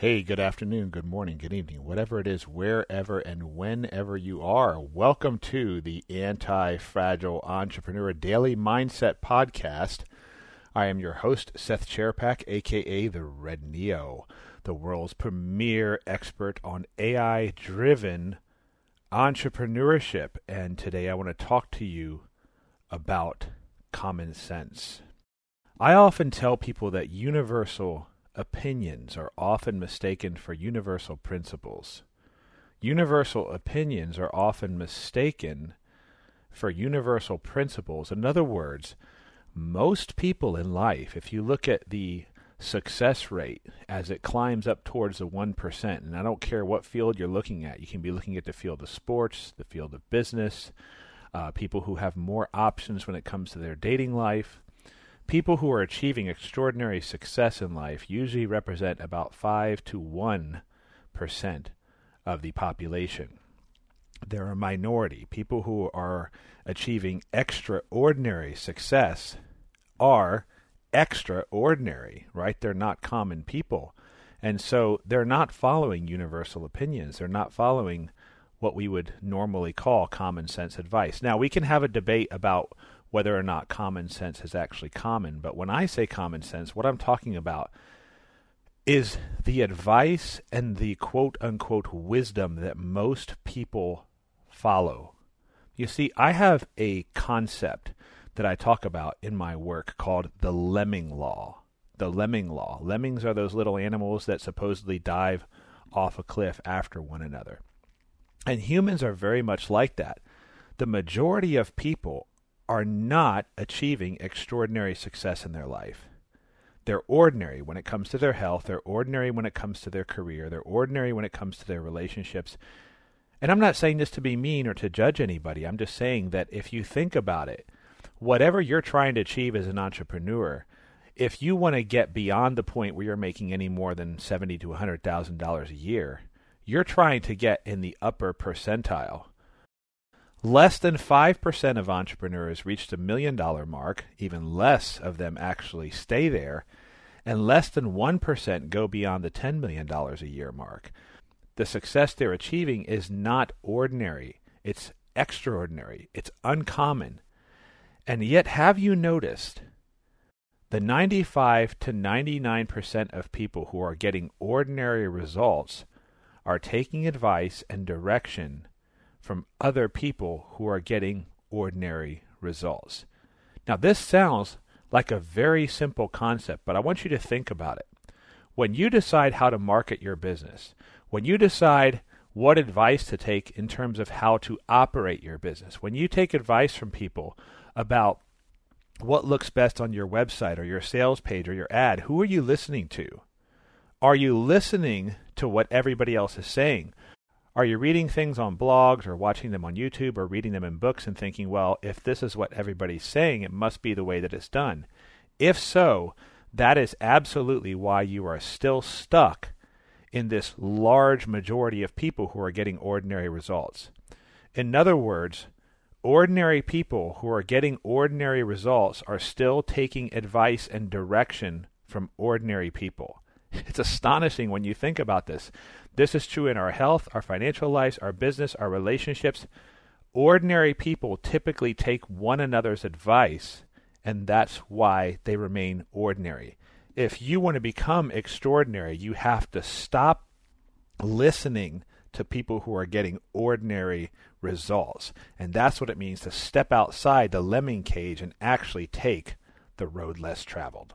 Hey, good afternoon, good morning, good evening, whatever it is, wherever and whenever you are. Welcome to the Anti Fragile Entrepreneur Daily Mindset Podcast. I am your host, Seth Czerepak, aka the Red Neo, the world's premier expert on AI driven entrepreneurship. And today I want to talk to you about common sense. I often tell people that universal opinions are often mistaken for universal principles. Universal opinions are often mistaken for universal principles. In other words, most people in life, if you look at the success rate as it climbs up towards the 1%, and I don't care what field you're looking at, you can be looking at the field of sports, the field of business, uh, people who have more options when it comes to their dating life, People who are achieving extraordinary success in life usually represent about 5 to 1% of the population. They're a minority. People who are achieving extraordinary success are extraordinary, right? They're not common people. And so they're not following universal opinions. They're not following what we would normally call common sense advice. Now, we can have a debate about whether or not common sense is actually common. But when I say common sense, what I'm talking about is the advice and the quote unquote wisdom that most people follow. You see, I have a concept that I talk about in my work called the lemming law. The lemming law. Lemmings are those little animals that supposedly dive off a cliff after one another. And humans are very much like that. The majority of people are not achieving extraordinary success in their life. They're ordinary when it comes to their health, they're ordinary when it comes to their career, they're ordinary when it comes to their relationships. And I'm not saying this to be mean or to judge anybody. I'm just saying that if you think about it, whatever you're trying to achieve as an entrepreneur, if you want to get beyond the point where you're making any more than seventy to hundred thousand dollars a year, you're trying to get in the upper percentile Less than 5% of entrepreneurs reach the million dollar mark, even less of them actually stay there, and less than 1% go beyond the $10 million a year mark. The success they're achieving is not ordinary, it's extraordinary, it's uncommon. And yet, have you noticed the 95 to 99% of people who are getting ordinary results are taking advice and direction from other people who are getting ordinary results. Now, this sounds like a very simple concept, but I want you to think about it. When you decide how to market your business, when you decide what advice to take in terms of how to operate your business, when you take advice from people about what looks best on your website or your sales page or your ad, who are you listening to? Are you listening to what everybody else is saying? Are you reading things on blogs or watching them on YouTube or reading them in books and thinking, well, if this is what everybody's saying, it must be the way that it's done? If so, that is absolutely why you are still stuck in this large majority of people who are getting ordinary results. In other words, ordinary people who are getting ordinary results are still taking advice and direction from ordinary people. It's astonishing when you think about this. This is true in our health, our financial lives, our business, our relationships. Ordinary people typically take one another's advice, and that's why they remain ordinary. If you want to become extraordinary, you have to stop listening to people who are getting ordinary results. And that's what it means to step outside the lemming cage and actually take the road less traveled.